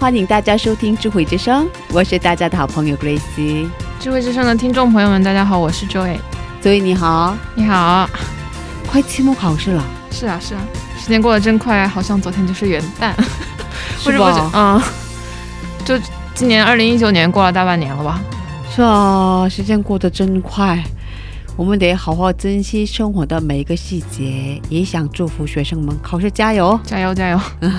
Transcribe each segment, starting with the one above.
欢迎大家收听智慧之声，我是大家的好朋友 Grace。智慧之声的听众朋友们，大家好，我是 Joy。Joy 你好，你好，快期末考试了，是啊是啊，时间过得真快，好像昨天就是元旦，不是吧？，嗯，就今年二零一九年过了大半年了吧？是啊，时间过得真快，我们得好好珍惜生活的每一个细节，也想祝福学生们考试加油。加 油加油！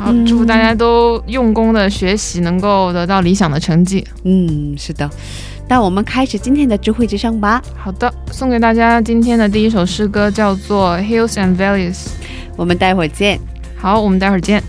好，嗯祝福大家都用功的学习，能够得到理想的成绩。嗯，是的，那我们开始今天的智慧之声吧。好的，送给大家今天的第一首诗歌叫做《Hills and Valleys》。我们待会儿见。好，我们待会儿见。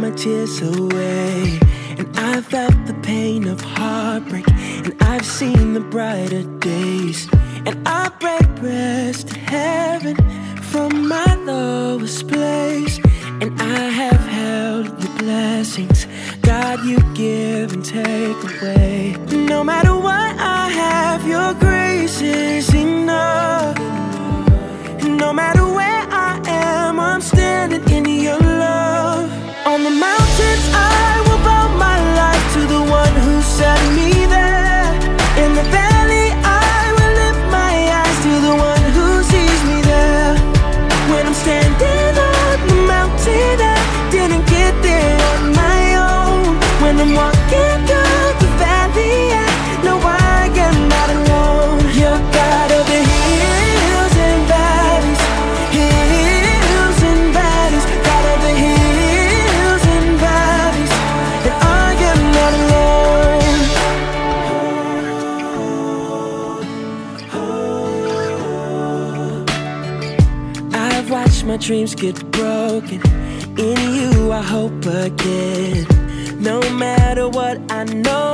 My tears away. And I felt the pain of heartbreak. And I've seen the brighter days. And I break breast to heaven from my lowest place. And I have held your blessings. God, you give and take away. No matter what I have, your grace is enough. No matter where I am, I'm standing in your love. Dreams get broken. In you, I hope again. No matter what, I know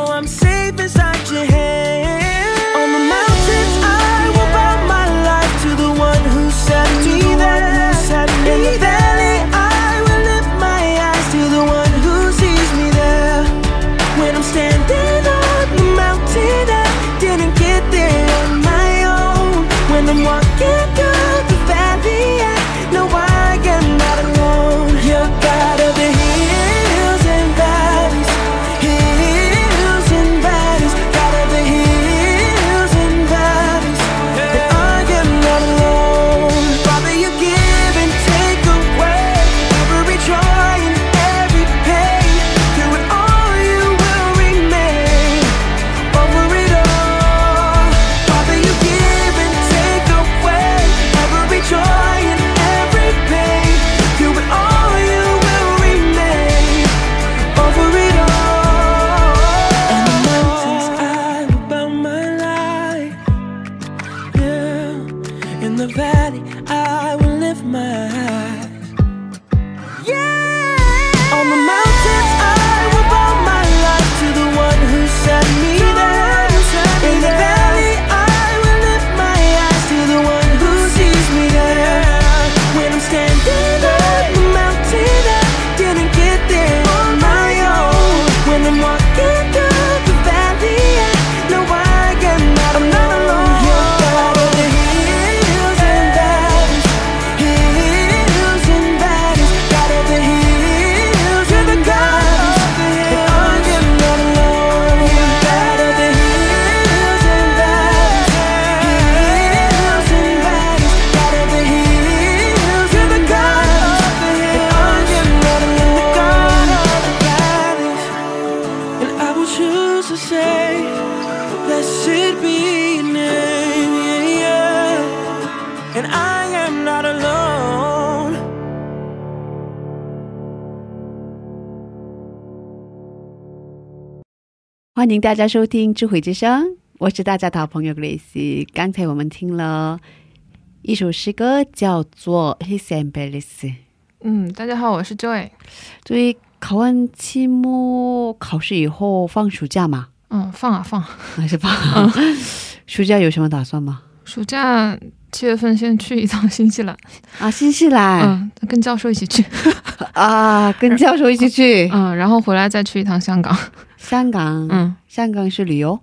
迎大家收听智慧之声，我是大家的好朋友 Grace。刚才我们听了一首诗歌，叫做《His and Bellis》。嗯，大家好，我是 Joy。所以考完期末考试以后放暑假嘛？嗯，放啊放，还是放？暑假有什么打算吗？暑假七月份先去一趟新西兰。啊，新西兰。嗯，跟教授一起去。啊，跟教授一起去。嗯，然后回来再去一趟香港。香港，嗯，香港是旅游，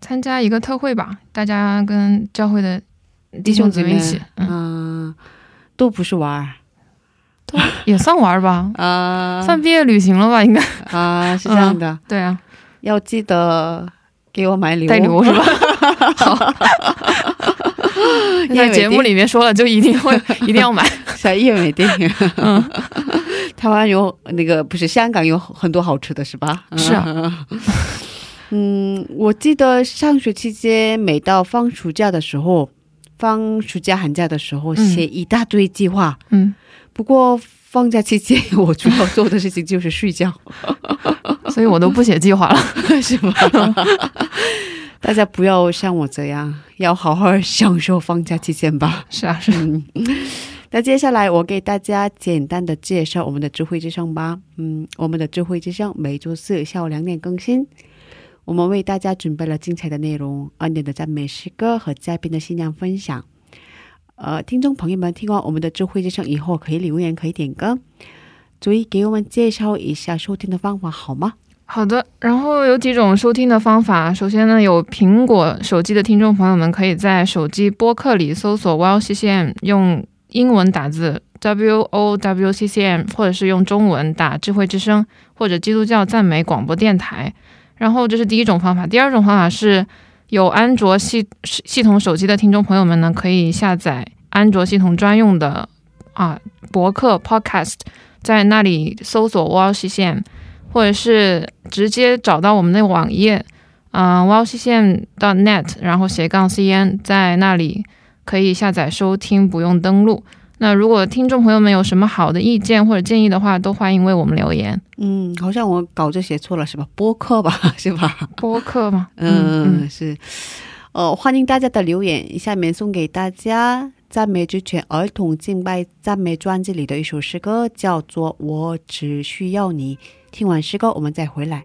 参加一个特会吧，大家跟教会的弟兄姊妹一起，嗯，都不是玩，都也算玩吧，啊，算毕业旅行了吧，应该。啊，是这样的，对啊，要记得给我买礼物，带礼物是吧？好，在节目里面说了，就一定会一定要买，小叶美定，嗯。台湾有那个不是香港有很多好吃的是吧？是啊，嗯，我记得上学期间每到放暑假的时候，放暑假寒假的时候写一大堆计划。嗯，不过放假期间我主要做的事情就是睡觉，所以我都不写计划了，是吧？大家不要像我这样，要好好享受放假期间吧。是啊，是。那接下来我给大家简单的介绍我们的智慧之声吧。嗯，我们的智慧之声每周四下午两点更新。我们为大家准备了精彩的内容，恩典的赞美诗歌和嘉宾的信仰分享。呃，听众朋友们，听完我们的智慧之声以后，可以留言，可以点歌。注意给我们介绍一下收听的方法好吗？好的。然后有几种收听的方法。首先呢，有苹果手机的听众朋友们，可以在手机播客里搜索 “YCCM”，用。英文打字 W O W C C M，或者是用中文打智慧之声或者基督教赞美广播电台。然后这是第一种方法。第二种方法是有安卓系系统手机的听众朋友们呢，可以下载安卓系统专用的啊博客 Podcast，在那里搜索 w o w C C M，或者是直接找到我们的网页，嗯 w o w C C M net，然后斜杠 C N，在那里。可以下载收听，不用登录。那如果听众朋友们有什么好的意见或者建议的话，都欢迎为我们留言。嗯，好像我稿子写错了是吧？播客吧，是吧？播客吗？嗯，是。呃，欢迎大家的留言。下面送给大家赞美之泉儿童敬拜赞美专辑里的一首诗歌，叫做《我只需要你》。听完诗歌，我们再回来。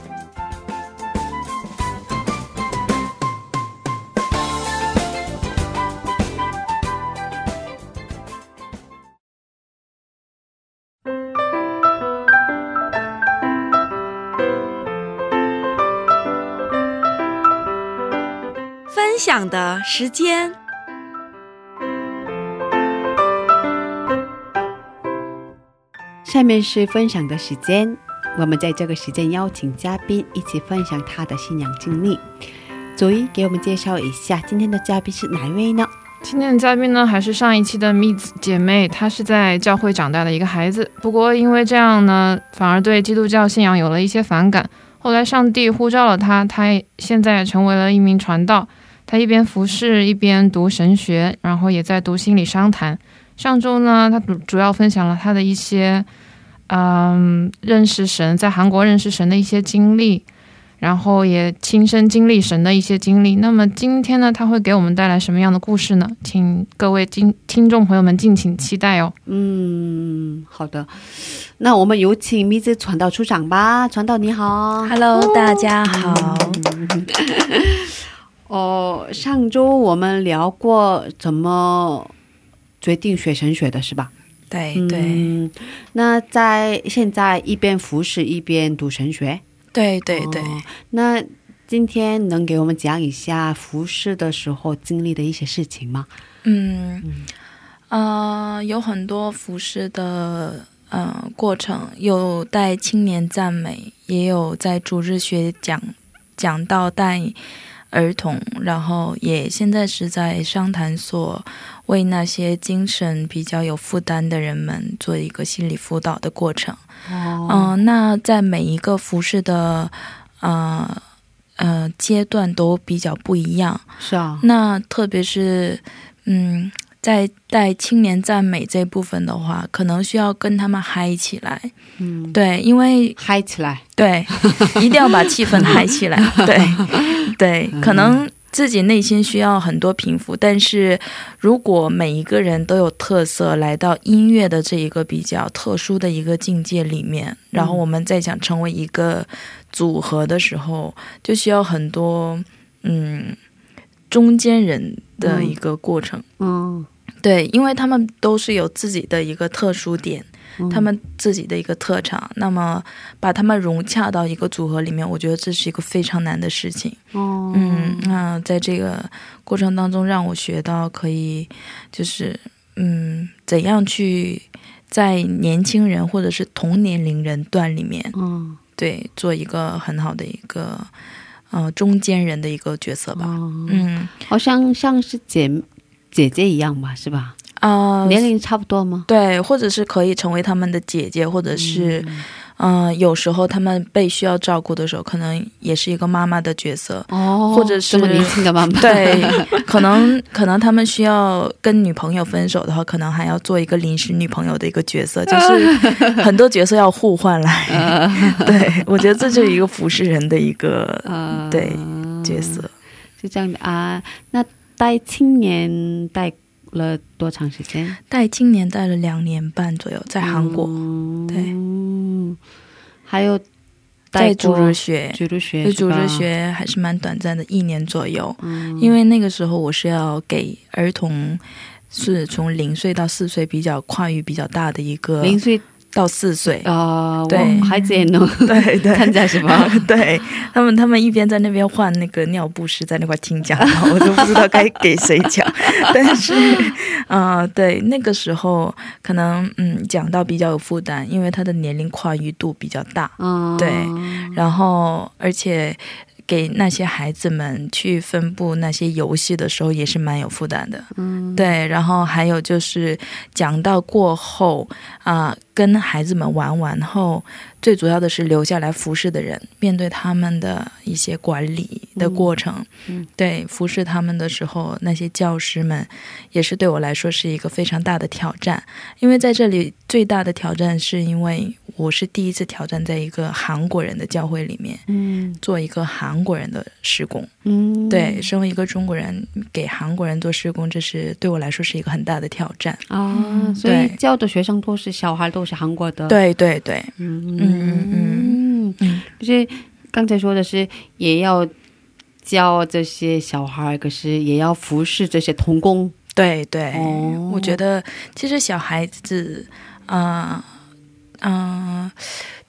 分享的时间。下面是分享的时间，我们在这个时间邀请嘉宾一起分享他的信仰经历。佐伊给我们介绍一下今天的嘉宾是哪一位呢？今天的嘉宾呢，还是上一期的 m i s 姐妹，她是在教会长大的一个孩子，不过因为这样呢，反而对基督教信仰有了一些反感。后来上帝呼召了她，她现在成为了一名传道。她一边服侍，一边读神学，然后也在读心理商谈。上周呢，他主主要分享了他的一些，嗯，认识神，在韩国认识神的一些经历。然后也亲身经历神的一些经历。那么今天呢，他会给我们带来什么样的故事呢？请各位听听众朋友们敬请期待哦。嗯，好的，那我们有请蜜子传道出场吧。传道你好 Hello，大家好。哦，上周我们聊过怎么决定学神学的是吧？对对嗯，那在现在一边服侍一边读神学。对对对，哦那今天能给我们讲一下服侍的时候经历的一些事情吗？嗯呃，有很多服饰的呃过程，有带青年赞美，也有在主日学讲讲到带儿童，然后也现在是在商谈所为那些精神比较有负担的人们做一个心理辅导的过程。哦，嗯、那在每一个服饰的呃呃阶段都比较不一样。是啊，那特别是嗯，在带青年赞美这部分的话，可能需要跟他们嗨起来。嗯，对，因为嗨起来，对，一定要把气氛嗨起来。对对，可能。自己内心需要很多平复，但是如果每一个人都有特色，来到音乐的这一个比较特殊的一个境界里面，然后我们再想成为一个组合的时候，就需要很多嗯中间人的一个过程。嗯，对，因为他们都是有自己的一个特殊点，嗯他们自己的一个特长，那么把他们融洽到一个组合里面，我觉得这是一个非常难的事情。哦，嗯，那在这个过程当中，让我学到可以就是嗯，怎样去在年轻人或者是同年龄人段里面，嗯，对，做一个很好的一个呃中间人的一个角色吧。哦，嗯好像像是姐姐姐一样吧，是吧？啊、年龄差不多吗？对，或者是可以成为他们的姐姐，或者是嗯、有时候他们被需要照顾的时候，可能也是一个妈妈的角色，哦，或者是年轻的妈妈，对，可能可能他们需要跟女朋友分手的话，可能还要做一个临时女朋友的一个角色，就是很多角色要互换来。对，我觉得这就是一个服侍人的一个呃，对角色。是这样的啊。那带青年带了多长时间？带青年带了两年半左右，在韩国，嗯对，还有带在主过日学。主日学就是主吧日，学还是蛮短暂的，一年左右。嗯因为那个时候我是要给儿童，是从零岁到四岁比较跨域比较大的一个，零岁到四岁，呃，对。孩子也能对 对。参加是吧？对。他们，他们一边在那边换那个尿不湿，在那块听讲，我都不知道该给谁讲。但是，呃，对那个时候可能嗯讲到比较有负担，因为他的年龄跨越度比较大，嗯，对然后而且给那些孩子们去分布那些游戏的时候也是蛮有负担的。嗯，对，然后还有就是讲到过后啊、跟孩子们玩完后，最主要的是留下来服侍的人，面对他们的一些管理的过程，嗯对服侍他们的时候，那些教师们也是对我来说是一个非常大的挑战，因为在这里最大的挑战是因为我是第一次挑战在一个韩国人的教会里面嗯。做一个韩国人的施工。嗯，对，身为一个中国人，给韩国人做施工，这是对我来说是一个很大的挑战。啊，所以教的学生都是小孩，都是韩国的，，对对对，嗯嗯嗯。嗯，就是刚才说的是也要教这些小孩，可是也要服侍这些童工，对对，哦。我觉得其实小孩子，啊、嗯、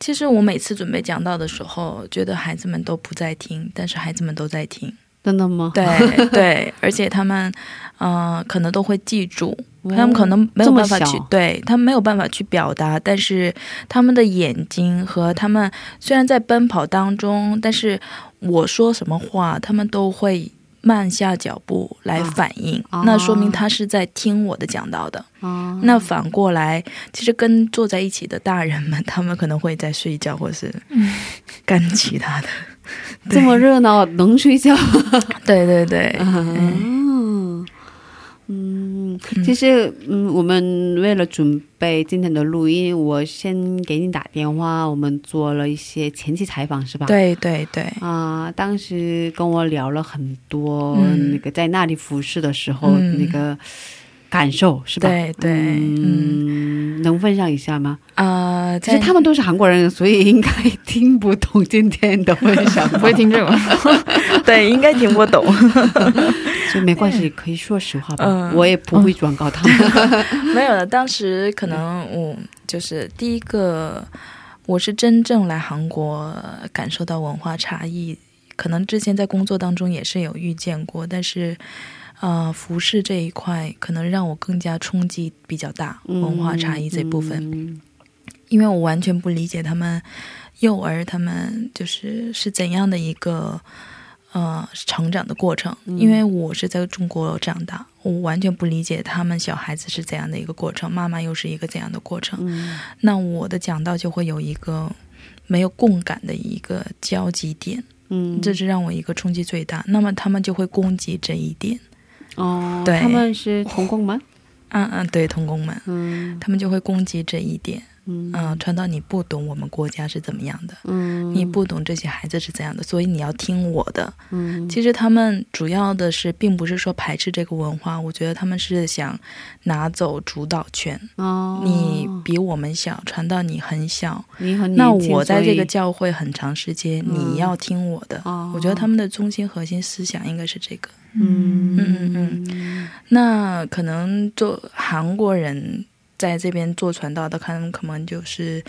其实我每次准备讲到的时候，觉得孩子们都不在听，但是孩子们都在听。真的吗？对 对，而且他们，嗯、可能都会记住，哦他们可能没有办法去对他们没有办法去表达，但是他们的眼睛和他们虽然在奔跑当中，但是我说什么话，他们都会慢下脚步来反应，啊。那说明他是在听我的讲道的。啊，那反过来，其实跟坐在一起的大人们，他们可能会在睡觉，或是干其他的。这么热闹，能睡觉？对 对对，嗯嗯，其实嗯，我们为了准备今天的录音，我先给你打电话，我们做了一些前期采访，是吧？。对对对，啊、当时跟我聊了很多、嗯那个在那里服侍的时候、嗯那个感受，是吧？对对嗯，能分享一下吗？啊，在其实他们都是韩国人，所以应该听不懂今天的分享，不会听这个。对应该听不懂。所以没关系，可以说实话吧。嗯我也不会转告他们。没有了，当时可能我就是第一个，我是真正来韩国感受到文化差异。可能之前在工作当中也是有遇见过，但是，呃，服饰这一块可能让我更加冲击比较大，文化差异这部分。嗯因为我完全不理解他们幼儿他们就是是怎样的一个呃成长的过程。因为我是在中国长大，我完全不理解他们小孩子是怎样的一个过程，妈妈又是一个怎样的过程。嗯那我的讲到就会有一个没有共感的一个交集点，嗯，这是让我一个冲击最大。那么他们就会攻击这一点。哦，对他们是童工吗？嗯嗯，对，童工们，嗯他们就会攻击这一点。嗯嗯，传到你不懂我们国家是怎么样的。嗯，你不懂这些孩子是怎样的，所以你要听我的。嗯其实他们主要的是，并不是说排斥这个文化，我觉得他们是想拿走主导权。哦，你比我们小，传到你很小，你很那我在这个教会很长时间，嗯你要听我的。哦我觉得他们的中心核心思想应该是这个。嗯嗯嗯嗯，那可能做韩国人在这边做传道的，可能可能就是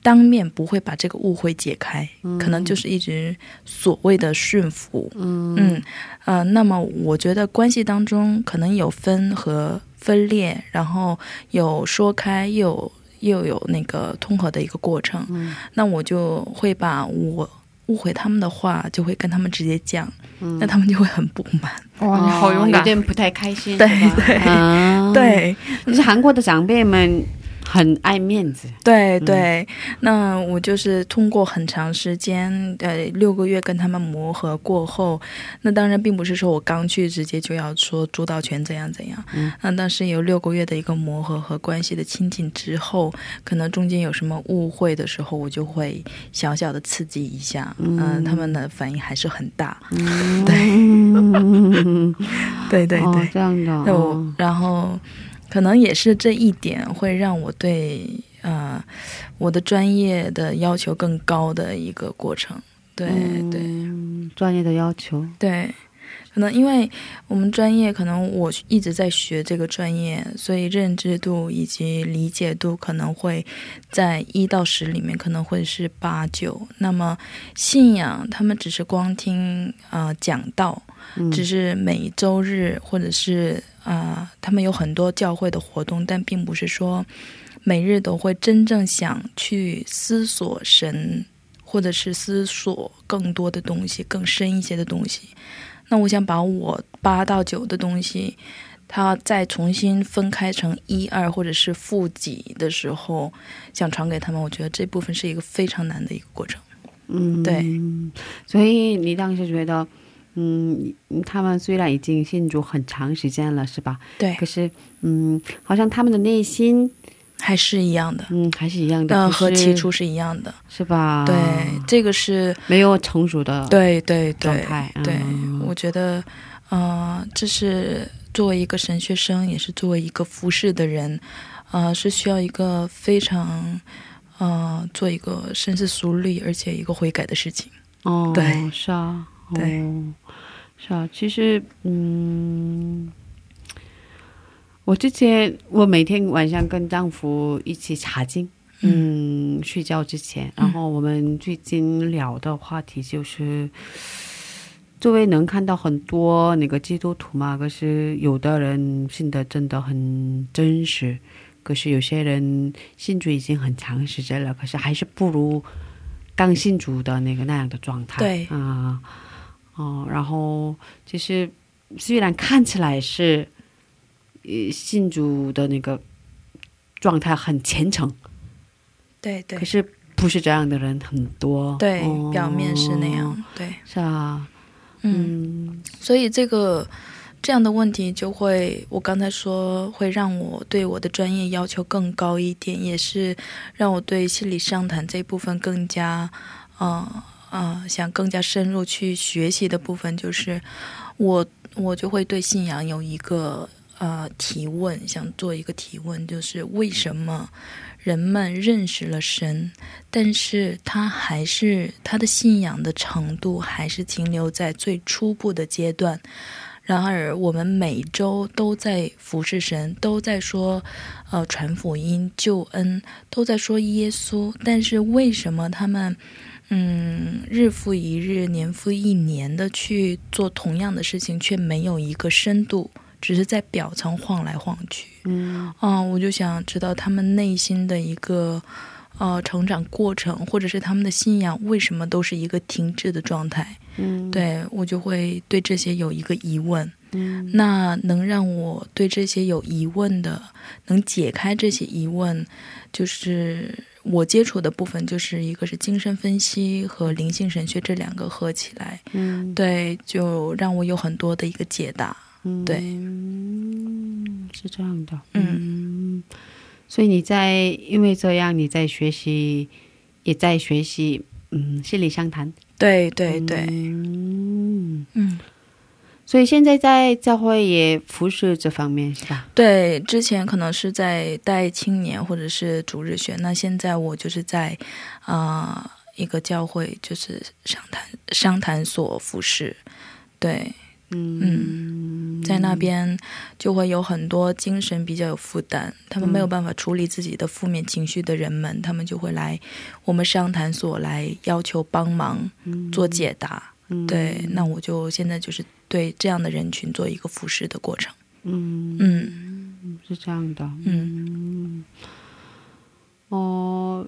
当面不会把这个误会解开，可能就是一直所谓的驯服。嗯嗯呃，那么我觉得关系当中可能有分和分裂，然后有说开，又有又有那个通和的一个过程。嗯那我就会把我误会他们的话，就会跟他们直接讲，嗯那他们就会很不满。哇，你好勇敢！哦有点不太开心，对对啊，，对，就是韩国的长辈们很爱面子，对对，那我就是通过很长时间，呃，六个月跟他们磨合过后，那当然并不是说我刚去直接就要说主导权怎样怎样，嗯，那但是有六个月的一个磨合和关系的亲近之后，可能中间有什么误会的时候，我就会小小的刺激一下，嗯、他们的反应还是很大，嗯，对。对对对，这样的，那我哦。然后可能也是这一点会让我对呃我的专业的要求更高的一个过程。对、对。嗯专业的要求，对，可能因为我们专业，可能我一直在学这个专业，所以认知度以及理解度可能会在一到十里面可能会是八九。那么信仰，他们只是光听呃讲道，嗯只是每周日或者是啊、呃他们有很多教会的活动，但并不是说每日都会真正想去思索神，或者是思索更多的东西、更深一些的东西。那我想把我八到九的东西，它再重新分开成一二或者是负几的时候，想传给他们，我觉得这部分是一个非常难的一个过程。嗯，对，所以你当时觉得，嗯，他们虽然已经信主很长时间了，是吧？对可，是，嗯，好像他们的内心，还是一样的，嗯，还是一样的，嗯，和起初是一样的。是吧？对，这个是没有成熟的，，对对对对嗯，我觉得，呃，这是作为一个神学生，也是作为一个服侍的人，呃，是需要一个非常，呃，做一个深思熟虑，而且一个悔改的事情。哦，对是啊，对哦，是啊，其实，嗯。我之前我每天晚上跟丈夫一起查经，嗯，睡觉之前，然后我们最近聊的话题就是，作为能看到很多那个基督徒嘛，可是有的人信的真的很真实，可是有些人信主已经很长时间了，可是还是不如刚信主的那个那样的状态。对啊，哦，然后其实虽然看起来是，呃，信主的那个状态很虔诚，对对。可是不是这样的人很多。对哦，表面是那样，对，是啊，嗯。嗯。所以这个这样的问题就会，我刚才说会让我对我的专业要求更高一点，也是让我对心理商谈这部分更加，呃呃，想更加深入去学习的部分，就是我我就会对信仰有一个呃提问，想做一个提问，就是为什么人们认识了神，但是他还是他的信仰的程度还是停留在最初步的阶段。然而，我们每周都在服侍神，都在说，呃，传福音、救恩，都在说耶稣。但是，为什么他们，嗯，日复一日、年复一年的去做同样的事情，却没有一个深度，只是在表层晃来晃去？嗯嗯，我就想知道他们内心的一个呃成长过程，或者是他们的信仰为什么都是一个停滞的状态。嗯，对我就会对这些有一个疑问。嗯那能让我对这些有疑问的，能解开这些疑问，就是我接触的部分，就是一个是精神分析和灵性神学这两个合起来，嗯对，就让我有很多的一个解答。嗯。对。嗯，是这样的，嗯。嗯，所以你在因为这样你在学习，也在学习，嗯，心理相谈，对对对，嗯，嗯。所以现在在教会也服侍这方面是吧？对，之前可能是在带青年或者是主日学，那现在我就是在啊、呃一个教会，就是商谈商谈所服侍。对，嗯在那边就会有很多精神比较有负担，他们没有办法处理自己的负面情绪的人们，他们就会来我们商谈所来要求帮忙做解答。嗯。对，那我就现在就是对这样的人群做一个服侍的过程。嗯。嗯。是这样的，嗯。哦，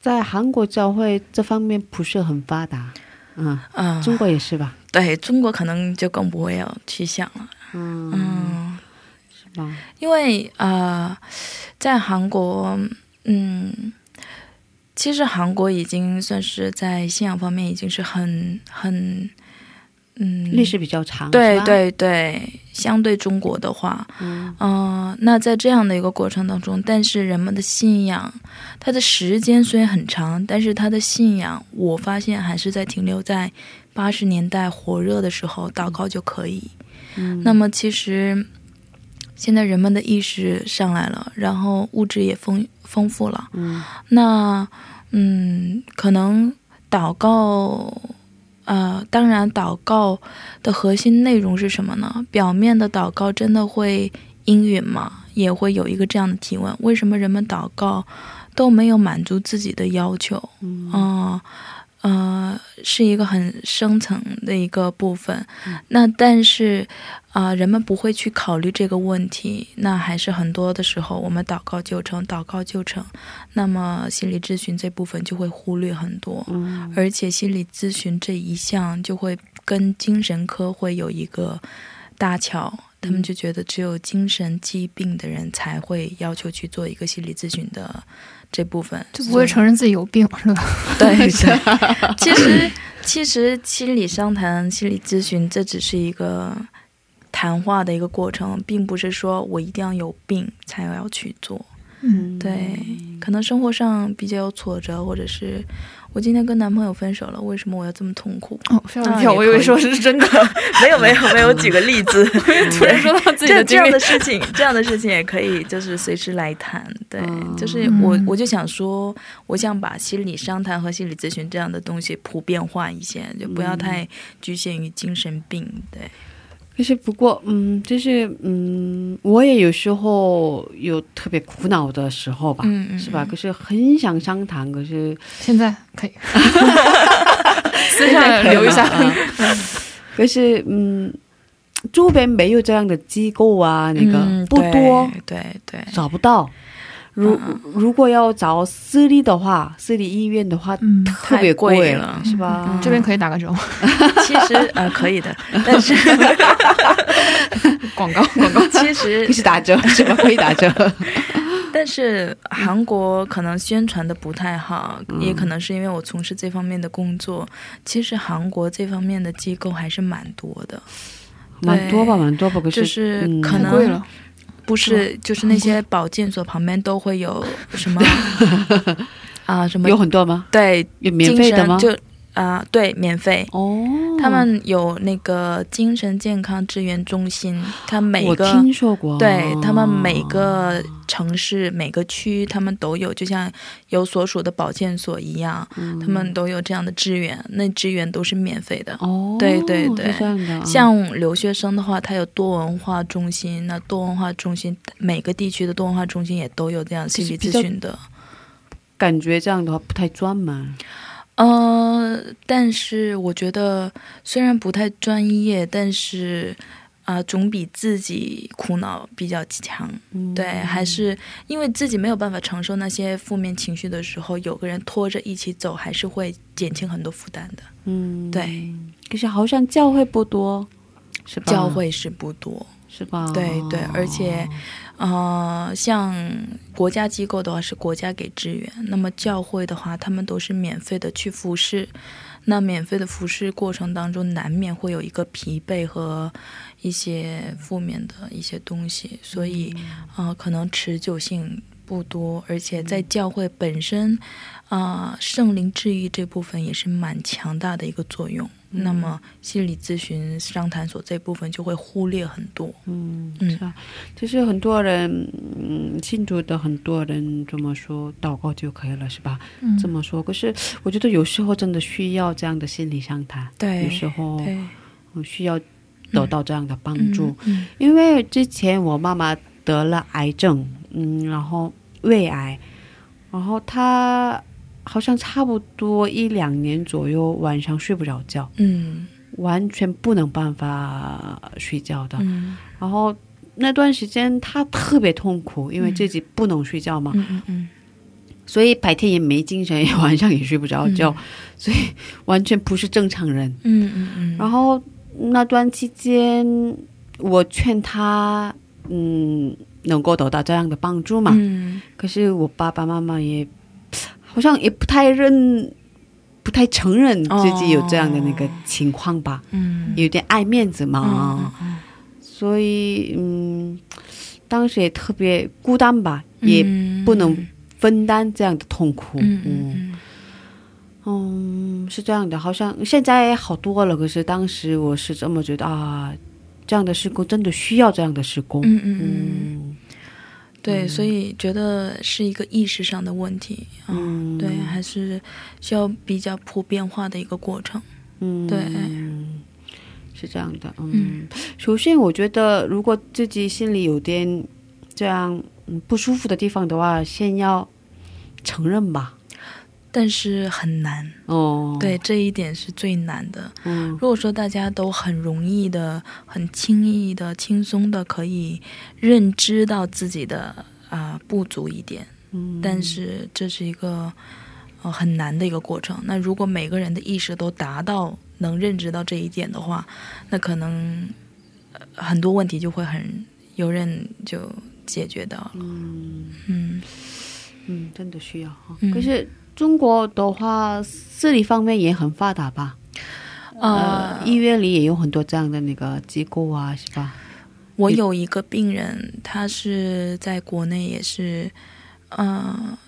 在韩国教会这方面不是很发达，嗯，嗯，中国也是吧？对中国可能就更不会有去想了。嗯，嗯，吧？因为呃，在韩国，嗯，其实韩国已经算是在信仰方面已经是很很，嗯，历史比较长，对对对，相对中国的话，嗯。嗯、那在这样的一个过程当中，但是人们的信仰，它的时间虽然很长，但是他的信仰，我发现还是在停留在八十年代火热的时候，祷告就可以。嗯那么其实现在人们的意识上来了，然后物质也丰丰富了，嗯那嗯，可能祷告，呃，当然祷告的核心内容是什么呢？表面的祷告真的会应允吗？也会有一个这样的提问：为什么人们祷告都没有满足自己的要求？嗯嗯呃，是一个很深层的一个部分。那但是啊、人们不会去考虑这个问题。那还是很多的时候，我们祷告就成，祷告就成。那么心理咨询这部分就会忽略很多，嗯而且心理咨询这一项就会跟精神科会有一个搭桥。他们就觉得只有精神疾病的人才会要求去做一个心理咨询的这部分，就不会承认自己有病，是吧？对对，其实其实心理商谈、心理咨询，这只是一个谈话的一个过程，并不是说我一定要有病才要去做。嗯，对，可能生活上比较有挫折，或者是我今天跟男朋友分手了，为什么我要这么痛苦？哦，吓我一跳，我以为说是真的，没有没有没有，举个例子，突然说到自己的这这样的，事情，这样的事情也可以，就是随时来谈。对，嗯就是我嗯我就想说，我想把心理商谈和心理咨询这样的东西普遍化一些，就不要太局限于精神病。对，可是不过，嗯，就是嗯，我也有时候有特别苦恼的时候吧，嗯嗯是吧？可是很想商谈，可是现在？可以。私下留一下。啊。可是嗯，周边没有这样的机构啊，那个、嗯不多，，对对对。找不到。如、嗯如果要找私立的话，私立医院的话，嗯，特别太贵贵了是吧？嗯这边可以打个折吗？其实呃可以的，但是广告广告。其实可是打折是吧？可以打折。但是韩国可能宣传的不太好，也可能是因为我从事这方面的工作。其实韩国这方面的机构还是蛮多的，蛮多吧，蛮多吧。可是就是嗯可能太贵了，不是就是那些保健所旁边都会有什么 啊什么有很多吗？对有免费的吗？就啊、对免费。哦，他们有那个精神健康支援中心，他每我个听说过，对他们每个城市、每个区，他们都有，就像有所属的保健所一样，嗯他们都有这样的支援，那支援都是免费的。哦，对对对像留学生的话，他有多文化中心，那多文化中心每个地区的多文化中心也都有这样心理咨询的。感觉这样的话不太专门。呃，但是我觉得虽然不太专业，但是啊、总比自己苦恼比较强。嗯对，还是因为自己没有办法承受那些负面情绪的时候，有个人拖着一起走，还是会减轻很多负担的。嗯，对，可是好像教会不多，是吧？教会是不多，是吧？对对，而且，呃，像国家机构的话是国家给支援，那么教会的话，他们都是免费的去服侍。那免费的服侍过程当中，难免会有一个疲惫和一些负面的一些东西，所以，呃，可能持久性不多，而且在教会本身，啊、圣灵治愈这部分也是蛮强大的一个作用。那么心理咨询商谈所这部分就会忽略很多。嗯，嗯是啊，就是很多人，嗯，信主的很多人这么说，祷告就可以了，是吧？嗯这么说，可是我觉得有时候真的需要这样的心理商谈，对有时候对，嗯需要得到这样的帮助。嗯因为之前我妈妈得了癌症，嗯，然后胃癌，然后她好像差不多一两年左右晚上睡不着觉，嗯。完全不能办法睡觉的。嗯。然后那段时间他特别痛苦，因为自己不能睡觉嘛，嗯嗯嗯。所以白天也没精神，晚上也睡不着觉，所以完全不是正常人。嗯嗯嗯，然后那段期间，我劝他嗯能够得到这样的帮助嘛。嗯。可是我爸爸妈妈也好像也不太认，不太承认自己有这样的那个情况吧，嗯有点爱面子嘛。嗯所以嗯，当时也特别孤单吧，也不能分担这样的痛苦。嗯嗯嗯，是这样的，好像现在好多了。可是当时我是这么觉得啊，这样的施工真的需要这样的施工。嗯，嗯对，所以觉得是一个意识上的问题啊，嗯对，还是需要比较普遍化的一个过程。嗯，对是这样的。嗯，嗯首先我觉得，如果自己心里有点这样嗯不舒服的地方的话，先要承认吧。但是很难，哦，对，这一点是最难的。嗯。如果说大家都很容易的、很轻易的、轻松的可以认知到自己的啊、不足一点，嗯，但是这是一个呃很难的一个过程。那如果每个人的意识都达到能认知到这一点的话，那可能、呃很多问题就会很游刃就解决到了。嗯。嗯。嗯，真的需要可是中国的话，私立方面也很发达吧？呃，医院里也有很多这样的那个机构啊，是吧？我有一个病人，他是在国内也是，呃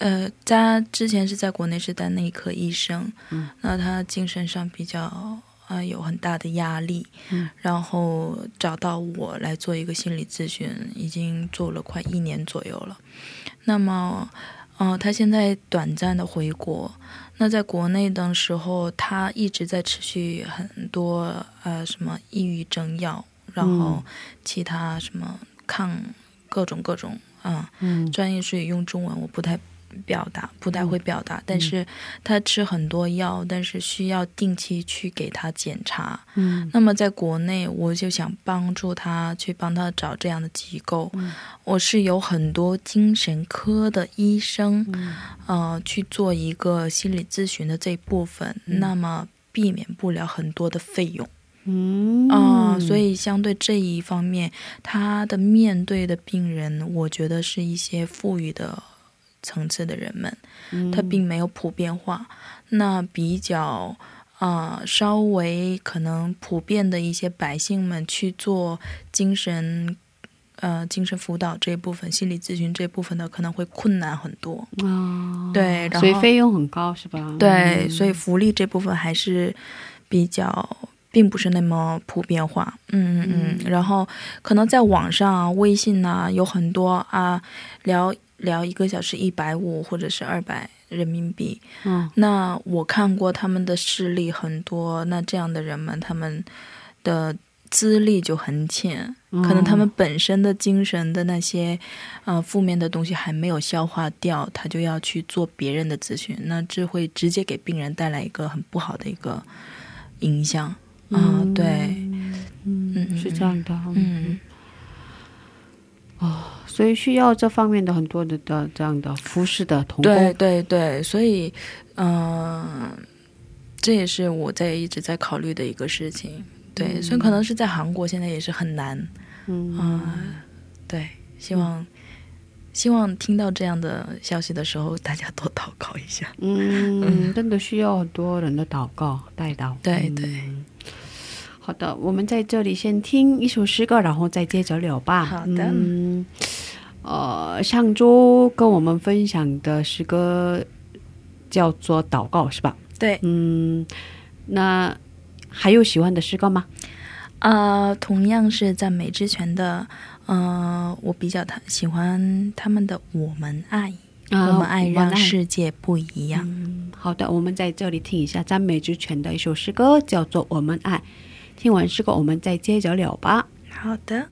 呃，他之前是在国内是当内科医生，嗯，那他精神上比较呃有很大的压力，嗯，然后找到我来做一个心理咨询，已经做了快一年左右了。那么，呃，他现在短暂的回国，那在国内的时候，他一直在持续很多呃什么抑郁症药，然后其他什么抗各种各种啊、嗯专业术语用中文我不太表达，不太会表达。但是他吃很多药，但是需要定期去给他检查。嗯那么在国内，我就想帮助他去帮他找这样的机构。嗯我是有很多精神科的医生，嗯呃，去做一个心理咨询的这一部分，那么避免不了很多的费用。嗯啊、所以相对这一方面，他的面对的病人，我觉得是一些富裕的层次的人们，嗯他并没有普遍化。那比较啊、呃稍微可能普遍的一些百姓们去做精神呃精神辅导这一部分、心理咨询这一部分的，可能会困难很多。啊，对，然所以后费用很高是吧？对，嗯所以福利这部分还是比较，并不是那么普遍化。嗯嗯嗯。然后可能在网上啊、微信啊，有很多啊，聊聊一个小时一百五或者是二百人民币。嗯那我看过他们的事例很多，那这样的人们，他们的资历就很浅，可能他们本身的精神的那些呃负面的东西还没有消化掉，他就要去做别人的咨询，那这会直接给病人带来一个很不好的一个影响啊、嗯对，嗯嗯是这样的，嗯，所以需要这方面的很多的的这样的服饰的童对工，对对，所以嗯、呃这也是我在一直在考虑的一个事情。对，所以可能是在韩国现在也是很难。嗯。啊、对，希望、希望听到这样的消息的时候，大家多祷告一下。嗯，真的需要很多人的祷告带到，对嗯。对好的，我们在这里先听一首诗歌，然后再接着聊吧。好的。嗯，呃，上周跟我们分享的诗歌叫做《祷告》，是吧？对，嗯，那还有喜欢的诗歌吗？呃，同样是赞美之泉的，呃，我比较他喜欢他们的《我们爱》，我们爱让世界不一样。嗯，好的，我们在这里听一下赞美之泉的一首诗歌，叫做《我们爱》。听完诗歌，我们再接着聊吧。好的。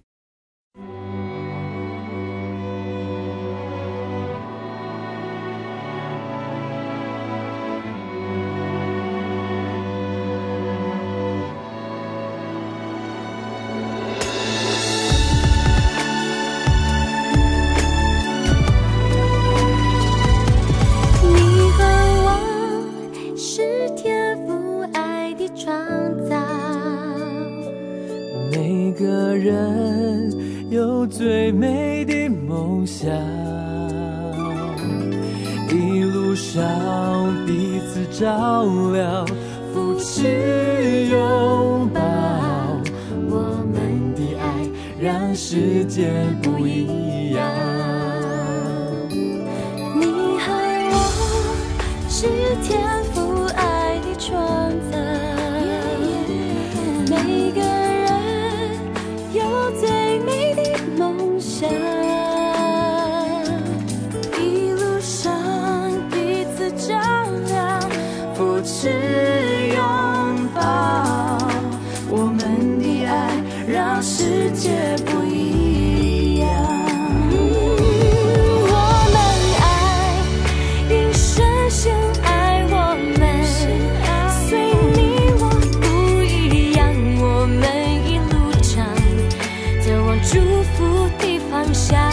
创造每个人有最美的梦想，一路上彼此照亮，扶持拥抱，我们的爱让世界不一样，你和我是天赋爱的创造。福的方向。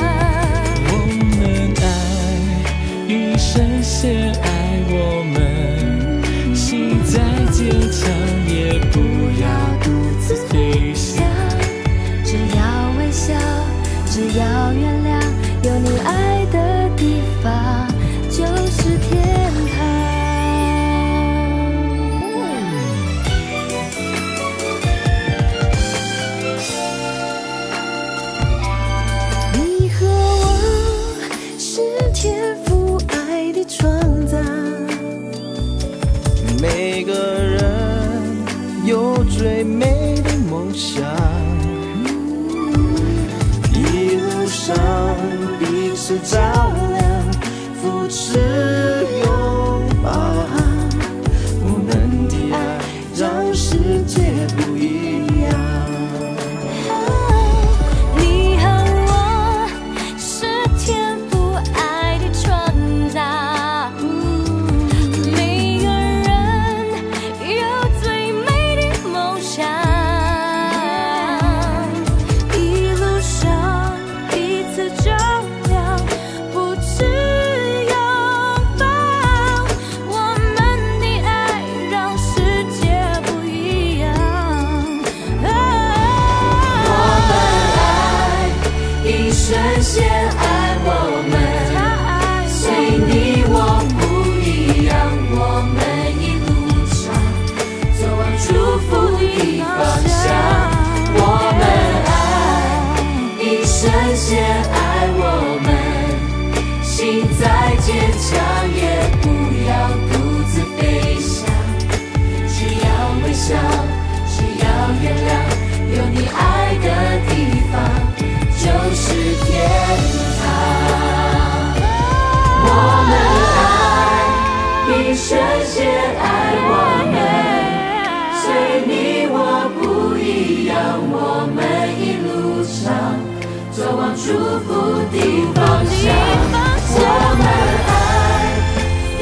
我们爱，一生相爱。祝福的方向我们爱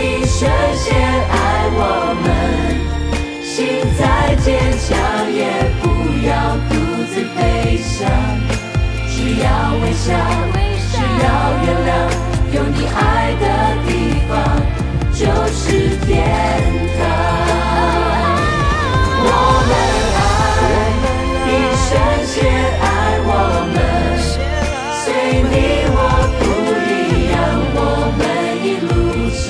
一瞬间爱我们。心再坚强也不要独自飞翔。只要微笑只要原谅有你爱的地方就是天堂。你我不一样我们一路上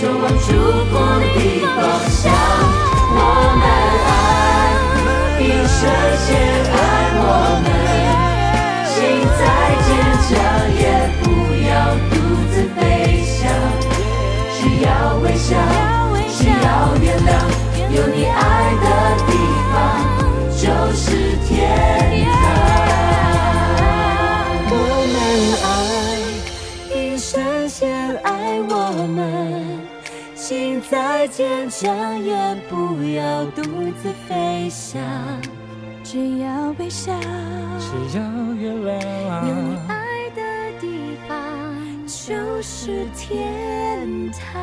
走往祖国的方向我们爱并深陷爱我们。心再坚强也不要独自飞翔。需要微笑需要原谅有你爱的地方就是天堂。坚强也不要独自飞翔，只要微笑，只要月亮。有你爱的地方就是天堂。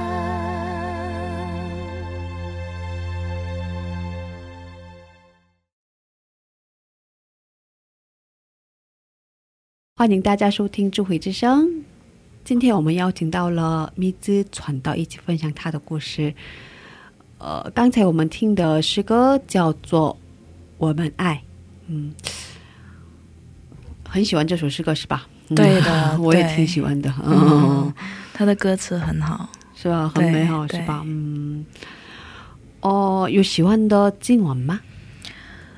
欢迎大家收听《智慧之声》。今天我们邀请到了蜜汁，传到一起分享他的故事。呃，刚才我们听的诗歌叫做《我们爱》，嗯，很喜欢这首诗歌，是吧？对的，我也挺喜欢的。嗯，他的歌词很好，是吧？很美好，是吧？嗯，哦，有喜欢的经文吗？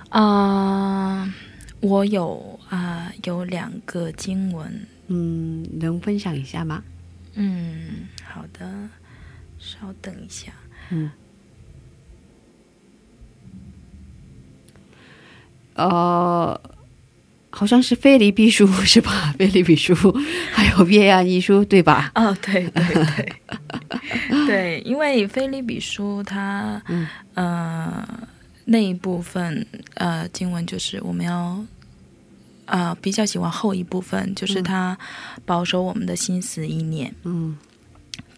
啊，我有啊，有两个经文。嗯，能分享一下吗？嗯，好的，稍等一下。嗯。呃，好像是菲利比书是吧？菲利比书，还有约翰一书对吧？哦，对对对，对，因为菲利比书它，嗯呃，那一部分呃经文就是我们要。啊、比较喜欢后一部分，就是嗯他保守我们的心思意念，嗯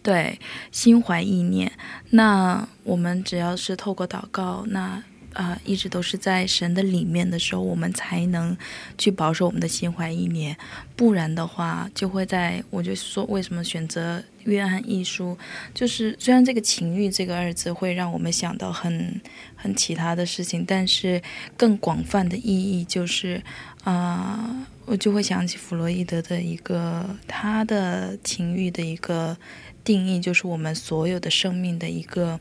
对，心怀意念。那我们只要是透过祷告，那啊、一直都是在神的里面的时候，我们才能去保守我们的心怀意念。不然的话，就会在我就说，为什么选择约翰一书？就是虽然这个情欲这个二字会让我们想到很很其他的事情，但是更广泛的意义就是啊、我就会想起弗洛伊德的一个他的情欲的一个定义，就是我们所有的生命的一个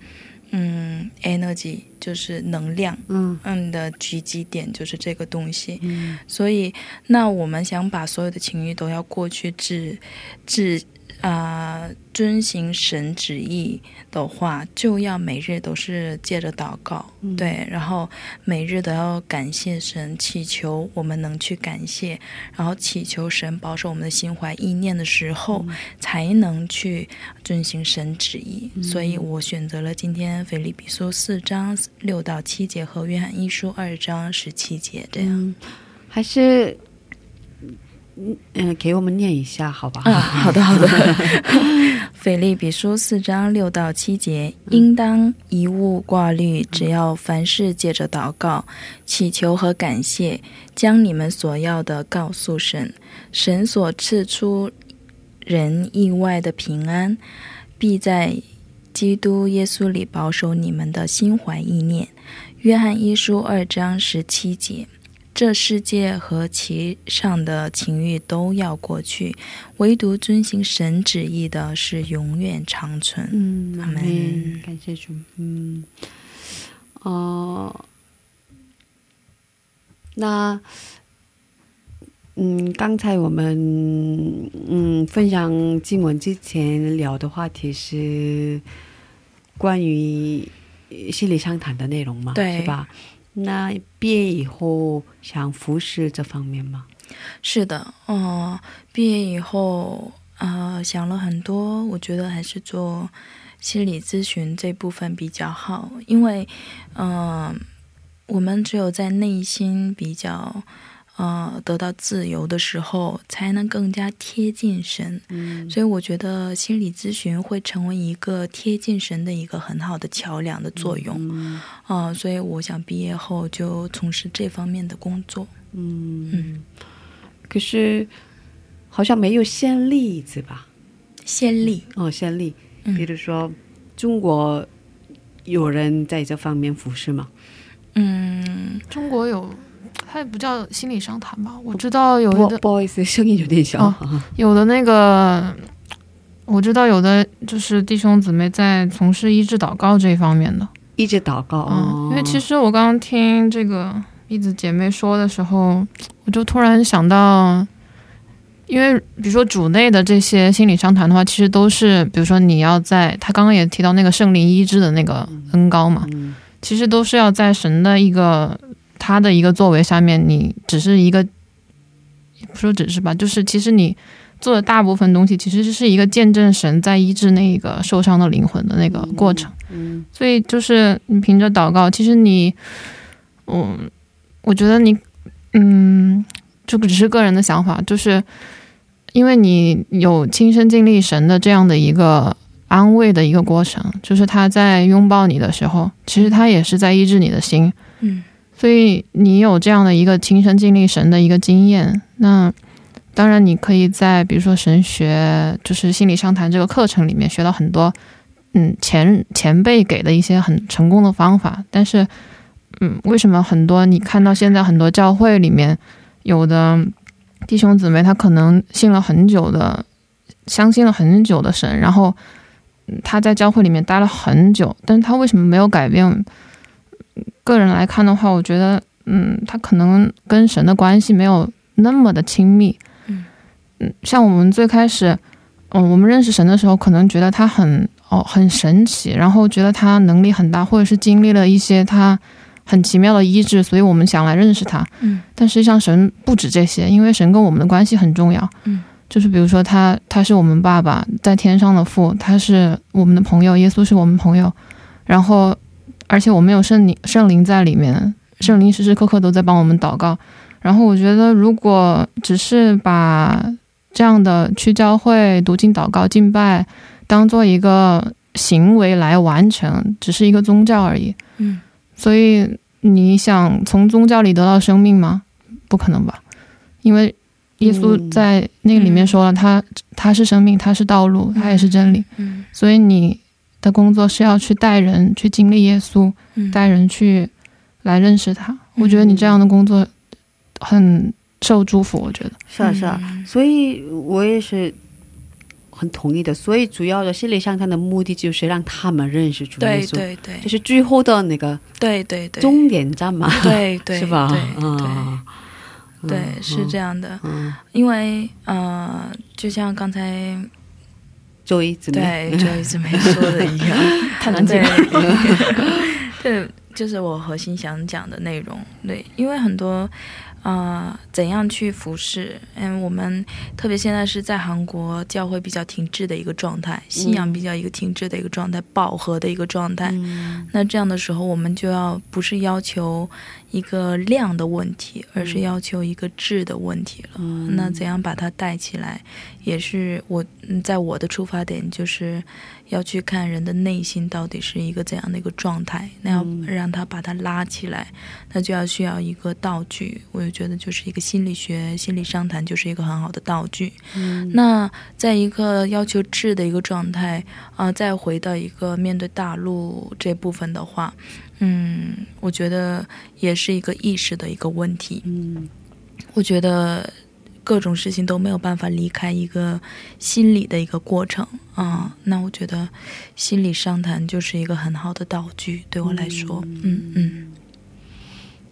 嗯 energy，就是能量，嗯嗯的聚集点就是这个东西。嗯所以，那我们想把所有的情欲都要过去治治啊、遵行神旨意的话，就要每日都是借着祷告，嗯。对，然后每日都要感谢神，祈求我们能去感谢，然后祈求神保守我们的心怀意念的时候，才能去遵行神旨意。所以我选择了今天腓立比书四章六到七节和约翰一书二章十七节这样。嗯，还是嗯嗯、给我们念一下好吧？啊，好的好的。腓利比书四章六到七节，应当一物挂虑，只要凡事借着祷告、祈求和感谢，将你们所要的告诉神。神所赐出人意外的平安，必在基督耶稣里保守你们的心怀意念。约翰一书二章十七节。这世界和其上的情欲都要过去，唯独遵行神旨意的是永远长存。嗯，阿门，感谢主。嗯，哦、那嗯，刚才我们嗯分享经文之前聊的话题是关于心理商谈的内容嘛，对是吧？那毕业以后想服侍这方面吗？是的，哦、毕业以后，啊，想了很多，我觉得还是做心理咨询这部分比较好，因为，嗯、我们只有在内心比较。呃，得到自由的时候，才能更加贴近神。嗯所以我觉得心理咨询会成为一个贴近神的一个很好的桥梁的作用。嗯啊、所以我想毕业后就从事这方面的工作。嗯嗯，可是好像没有先例子吧？先例，哦，先例，嗯比如说中国有人在这方面服侍吗？嗯，中国有，它也不叫心理商谈吧？我知道有的不好意思，声音有点小。有的那个，我知道有的就是弟兄姊妹在从事医治祷告这一方面的。医治祷告。嗯，哦因为其实我刚刚听这个一子姐妹说的时候，我就突然想到，因为比如说主内的这些心理商谈的话，其实都是比如说你要在他刚刚也提到那个圣灵医治的那个恩高嘛，嗯其实都是要在神的一个他的一个作为下面，你只是一个，也不说只是吧，就是其实你做的大部分东西，其实是一个见证神在医治那个受伤的灵魂的那个过程。嗯所以就是你凭着祷告，其实你，嗯，我觉得你，嗯，这个只是个人的想法，就是因为你有亲身经历神的这样的一个安慰的一个过程，就是他在拥抱你的时候，其实他也是在医治你的心，嗯所以你有这样的一个亲身经历神的一个经验，那当然你可以在比如说神学就是心理商谈这个课程里面学到很多，嗯前前辈给的一些很成功的方法，但是嗯为什么很多你看到现在很多教会里面有的弟兄姊妹，他可能信了很久的，相信了很久的神，然后他在教会里面待了很久，但是他为什么没有改变？个人来看的话，我觉得，嗯，他可能跟神的关系没有那么的亲密。嗯嗯，像我们最开始，嗯，我们认识神的时候，可能觉得他很哦很神奇，然后觉得他能力很大，或者是经历了一些他很奇妙的医治，所以我们想来认识他。嗯但实际上神不止这些，因为神跟我们的关系很重要。嗯，就是比如说他他是我们爸爸在天上的父，他是我们的朋友，耶稣是我们朋友，然后而且我们有圣灵圣灵在里面，圣灵时时刻刻都在帮我们祷告。然后我觉得，如果只是把这样的去教会读经、祷告、敬拜当做一个行为来完成，只是一个宗教而已。嗯所以你想从宗教里得到生命吗？不可能吧，因为耶稣嗯在那个里面说了，他他是生命，他是道路，他也是真理。嗯所以你的工作是要去带人去经历耶稣，嗯带人去来认识他。我觉得你这样的工作很受祝福。我觉得，是啊是啊，所以我也是很同意的。所以主要的心理上他的目的就是让他们认识主耶对稣，对对就是最后的那个对对对，终点站嘛，对对 是吧？对对啊，对，是这样的。嗯，因为呃，就像刚才周一姊妹，对周一姊妹说的一样，太难记了。对，就是我核心想讲的内容。对，因为很多啊、呃怎样去服侍？嗯，我们特别现在是在韩国教会比较停滞的一个状态，信仰比较一个停滞的一个状态，饱和的一个状态。嗯那这样的时候，我们就要不是要求一个量的问题，而是要求一个质的问题了。嗯那怎样把它带起来，也是我嗯在我的出发点就是要去看人的内心到底是一个怎样的一个状态，那要嗯让他把他拉起来，那就要需要一个道具。我就觉得就是一个心理学、心理商谈就是一个很好的道具。嗯那在一个要求质的一个状态啊、再回到一个面对大陆这部分的话，嗯，我觉得也是一个意识的一个问题。嗯我觉得各种事情都没有办法离开一个心理的一个过程啊、那我觉得心理商谈就是一个很好的道具，对我来说，嗯。嗯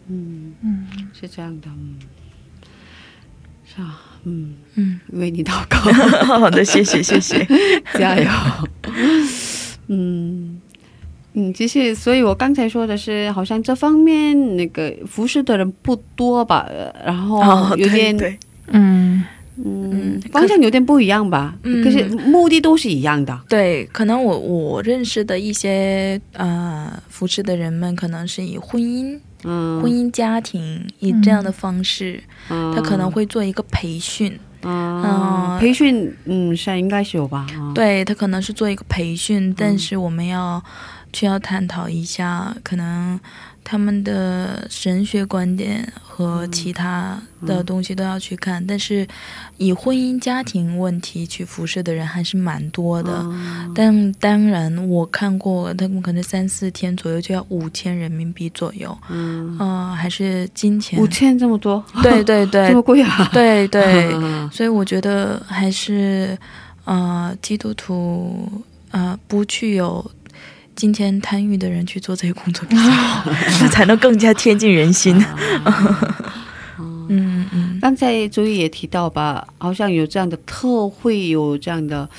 嗯。嗯，是这样的，嗯，是啊，嗯，嗯，为你祷告，好的，谢谢谢谢，加油，嗯。嗯，其实，所以我刚才说的是，好像这方面那个服侍的人不多吧，呃然后哦，有点、对对嗯嗯嗯，方向有点不一样吧。嗯可是目的都是一样的。对，可能我我认识的一些呃服饰的人们，可能是以婚姻、嗯，婚姻家庭以这样的方式，嗯他可能会做一个培训，啊、嗯培训，嗯，是应该是有吧？啊，对他可能是做一个培训，但是我们要需要探讨一下，可能他们的神学观点和其他的东西都要去看。但是以婚姻家庭问题去辐射的人还是蛮多的。嗯但当然，我看过他们可能三四天左右就要五千人民币左右，嗯，呃，还是金钱五。千这么多，对对对 这么贵啊？对对，嗯 所以我觉得还是呃，基督徒呃不具有金钱贪欲的人去做这些工作比较好，那才能更加贴近人心。嗯嗯，刚才周毅也提到吧，好像有这样的特惠有这样的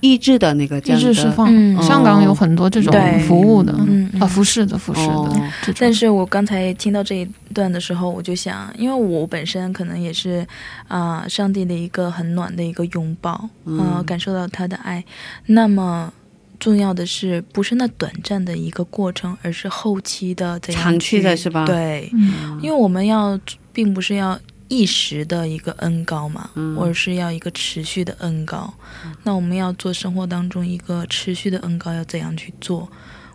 意志的那个这意志释放。嗯香港有很多这种服务的，啊，服饰的服饰的哦。但是我刚才听到这一段的时候，我就想，因为我本身可能也是啊、上帝的一个很暖的一个拥抱，啊、嗯感受到他的爱。那么重要的是，不是那短暂的一个过程，而是后期的怎样长期的是吧对，嗯因为我们要并不是要一时的一个恩高嘛，嗯而是要一个持续的恩高。那我们要做生活当中一个持续的恩高，要怎样去做？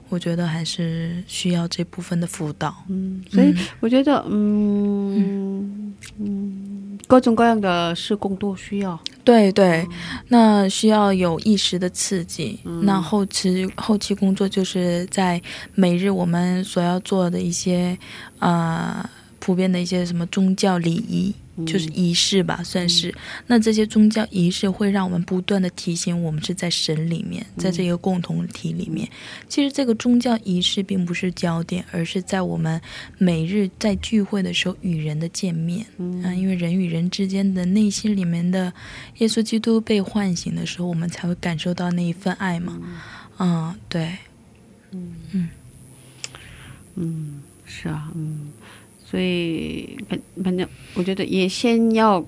我觉得还是需要这部分的辅导。嗯，所以我觉得，嗯嗯，各种各样的施工都需要。对对，那需要有一时的刺激。那后期后期工作就是在每日我们所要做的一些呃普遍的一些什么宗教礼仪，就是仪式吧，算是。那这些宗教仪式会让我们不断的提醒我们是在神里面，在这个共同体里面。其实这个宗教仪式并不是焦点，而是在我们每日在聚会的时候与人的见面。嗯，因为人与人之间的内心里面的耶稣基督被唤醒的时候，我们才会感受到那一份爱嘛。嗯，对。嗯嗯嗯，是啊，嗯。所以，反反正我觉得也先要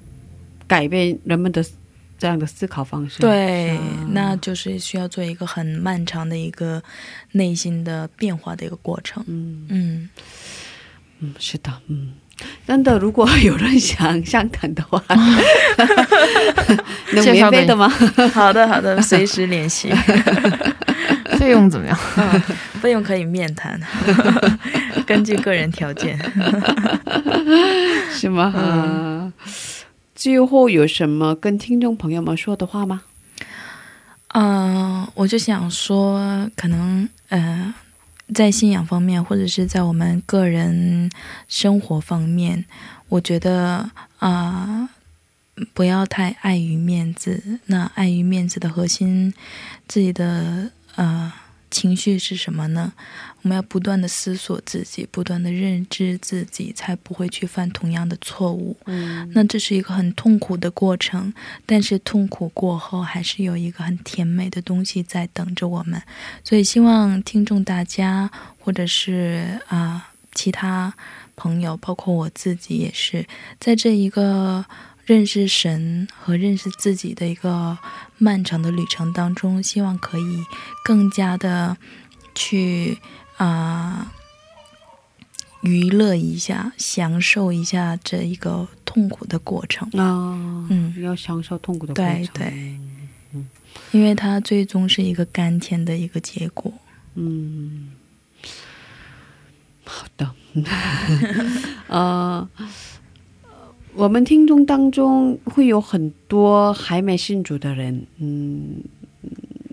改变人们的这样的思考方式。对，那就是需要做一个很漫长的一个内心的变化的一个过程。嗯嗯嗯，是的，嗯，真的，如果有人想相谈的话，能免费的吗？好的好的，随时联系。费用怎么样？费用可以面谈，根据个人条件，是吗？嗯。最后有什么跟听众朋友们说的话吗？嗯，我就想说，可能呃，在信仰方面，或者是在我们个人生活方面，我觉得啊，不要太碍于面子。那碍于面子的核心，自己的。呃，情绪是什么呢？我们要不断的思索自己，不断的认知自己，才不会去犯同样的错误。嗯，那这是一个很痛苦的过程，但是痛苦过后，还是有一个很甜美的东西在等着我们。所以，希望听众大家，或者是啊其他朋友，包括我自己，也是在这一个。认识神和认识自己的一个漫长的旅程当中，希望可以更加的去啊娱乐一下，享受一下这一个痛苦的过程。啊，嗯，要享受痛苦的过程，对对，嗯，因为它最终是一个甘甜的一个结果，嗯，好的，呃。我们听众当中会有很多还没信主的人，嗯，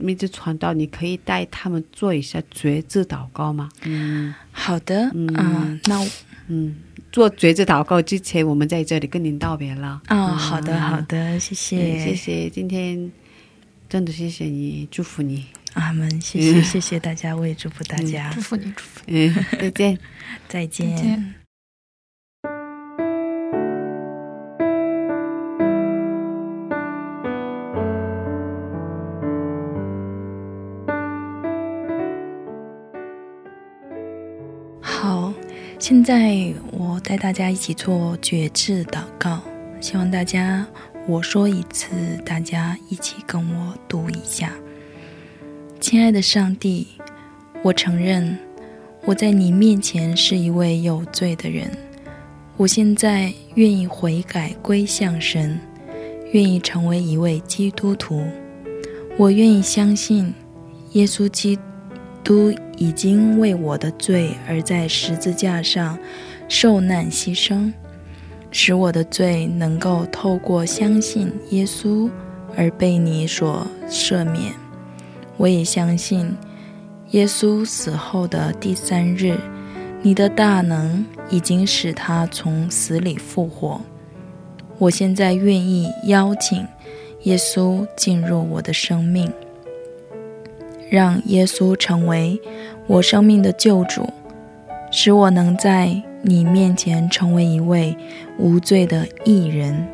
名字传道，你可以带他们做一下绝志祷告吗？嗯，好的，嗯，那嗯，做绝志祷告之前，我们在这里跟您道别了。啊，好的，好的，谢谢，谢谢，今天真的谢谢你，祝福你，阿门，谢谢，谢谢大家，我也祝福大家，祝福你，祝福你，嗯，再见，再见。现在我带大家一起做觉志祷告，希望大家我说一次，大家一起跟我读一下。亲爱的上帝，我承认我在你面前是一位有罪的人，我现在愿意悔改归向神，愿意成为一位基督徒，我愿意相信耶稣基督。已经为我的罪而在十字架上受难牺牲，使我的罪能够透过相信耶稣而被你所赦免。我也相信耶稣死后的第三日，你的大能已经使他从死里复活。我现在愿意邀请耶稣进入我的生命。让耶稣成为我生命的救主，使我能在你面前成为一位无罪的艺人，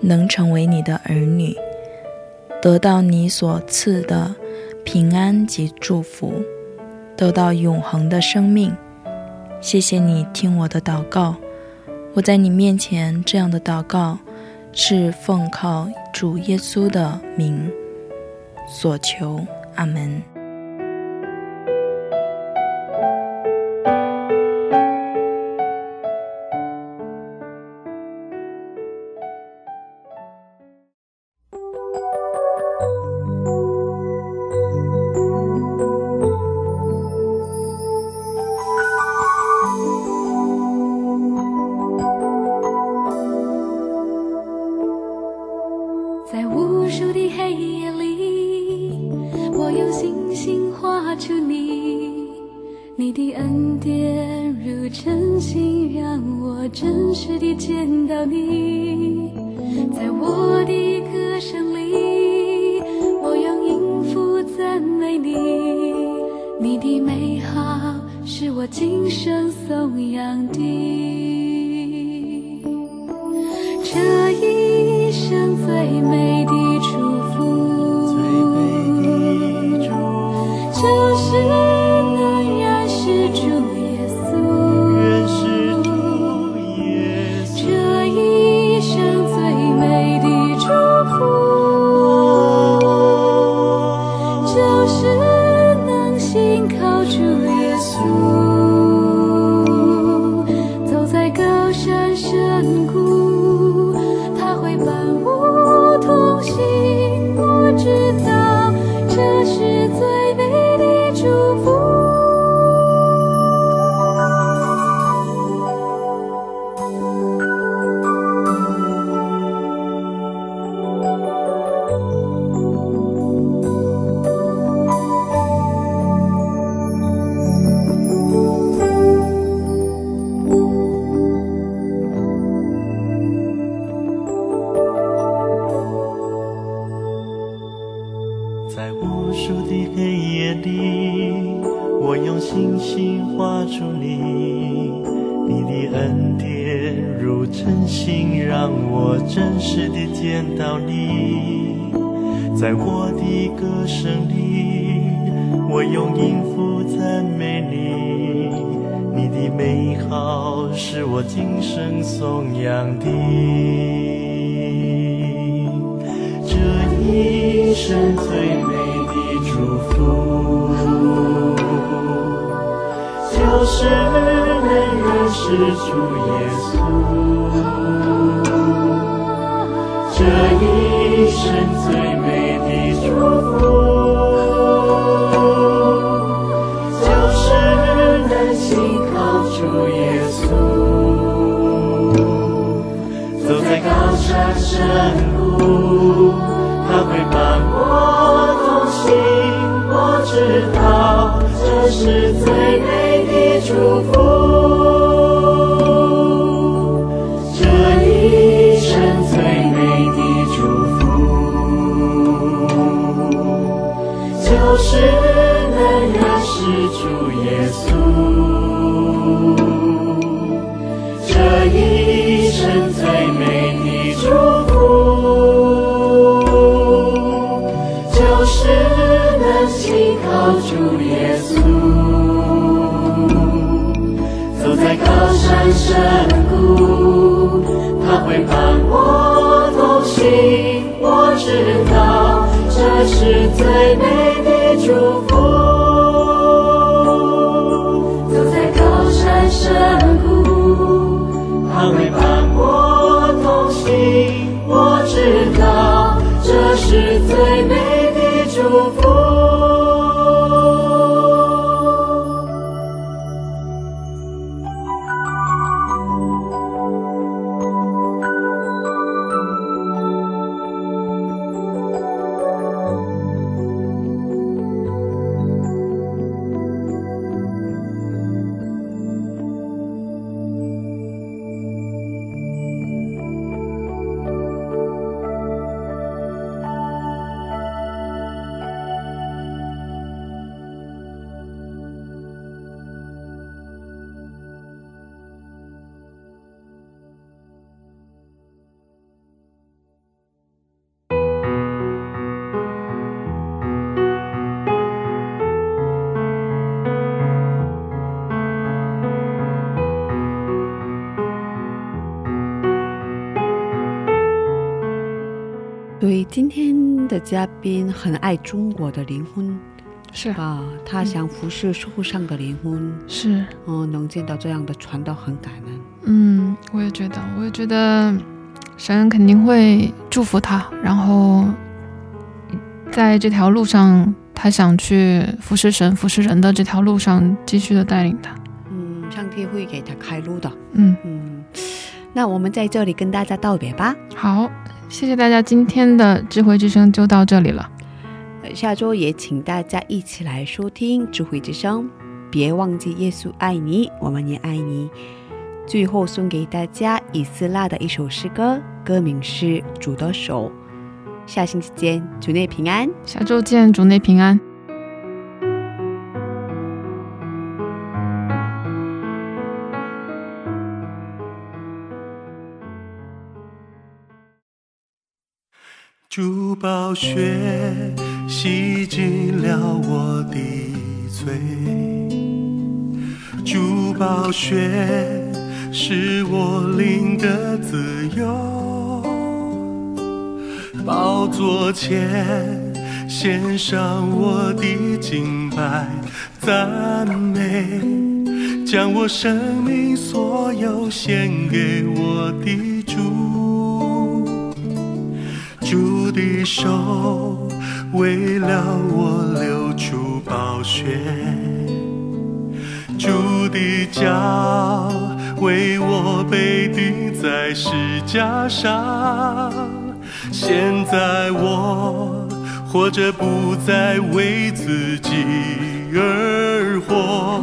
能成为你的儿女，得到你所赐的平安及祝福，得到永恒的生命。谢谢你听我的祷告，我在你面前这样的祷告，是奉靠主耶稣的名所求。阿门。在无数的黑夜里我用星星画出你你的恩典如晨星，让我真实地见到你。在我的歌声里，我用音符赞美你。你的美好是我今生颂扬的。是能认识主耶稣。这一生最美的祝福，就是能信靠主耶稣。走在高山深谷，他会伴我同行。我知道这是最美祝福。是最美。嘉宾很爱中国的灵魂是啊，他想服侍树上的灵魂，是，嗯、能见到这样的传道很感恩。嗯，我也觉得，我也觉得神肯定会祝福他，然后在这条路上，他想去服侍神、服侍人的这条路上，继续的带领他。嗯，上帝会给他开路的。嗯，嗯，那我们在这里跟大家道别吧。好，谢谢大家，今天的智慧之声就到这里了。呃下周也请大家一起来收听智慧之声。别忘记耶稣爱你，我们也爱你。最后送给大家以斯拉的一首诗歌，歌名是《主的手》。下星期见，主内平安。下周见，主内平安。珠宝血洗净了我的罪，珠宝血是我灵的自由。宝座前献上我的敬拜赞美，将我生命所有献给我的主。主的手为了我流出宝血，主的脚为我被钉在石架上。现在我活着不再为自己而活，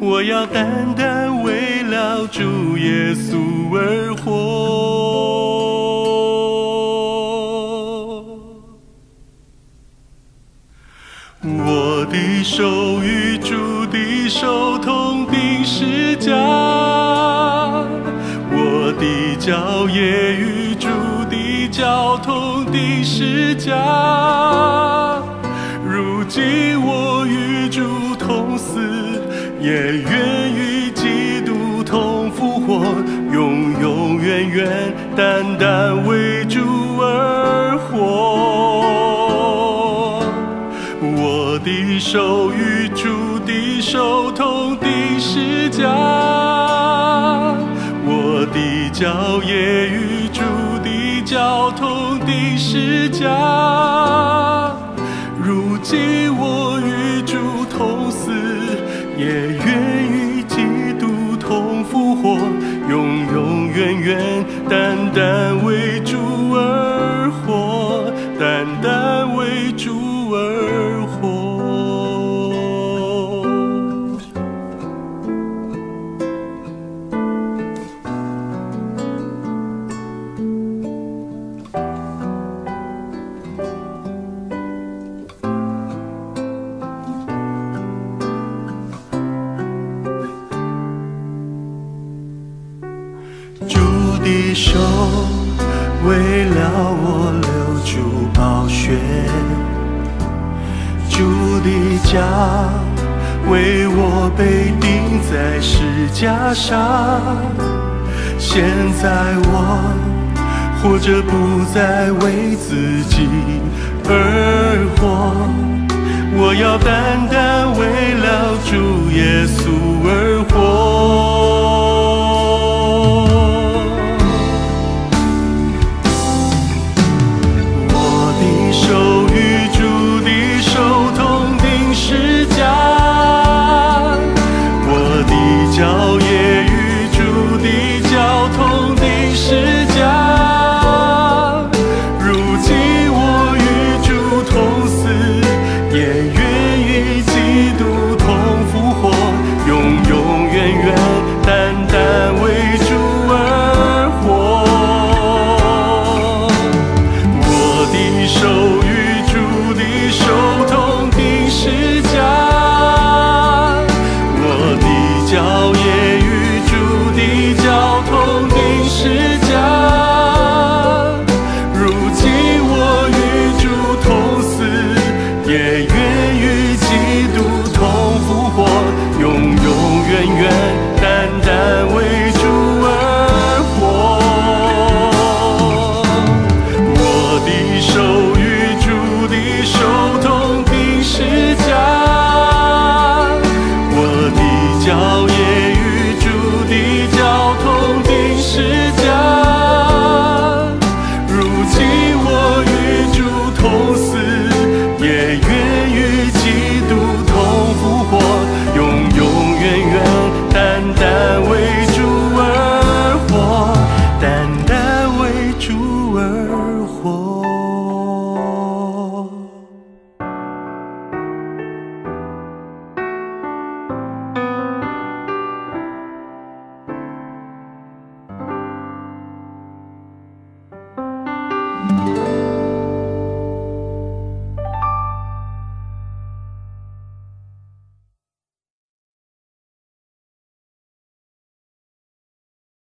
我要单单为了主耶稣而活。手与主的手同钉十架，我的脚也与主的脚同钉十架。如今我与主同死，也愿与基督同复活，永永远远单单为主手与主的手同钉十架，我的脚也与主的脚同钉十架。如今我与主同死，也愿与基督同复活，永永远远单单在石架上。现在我活着不再为自己而活，我要单单为了主耶稣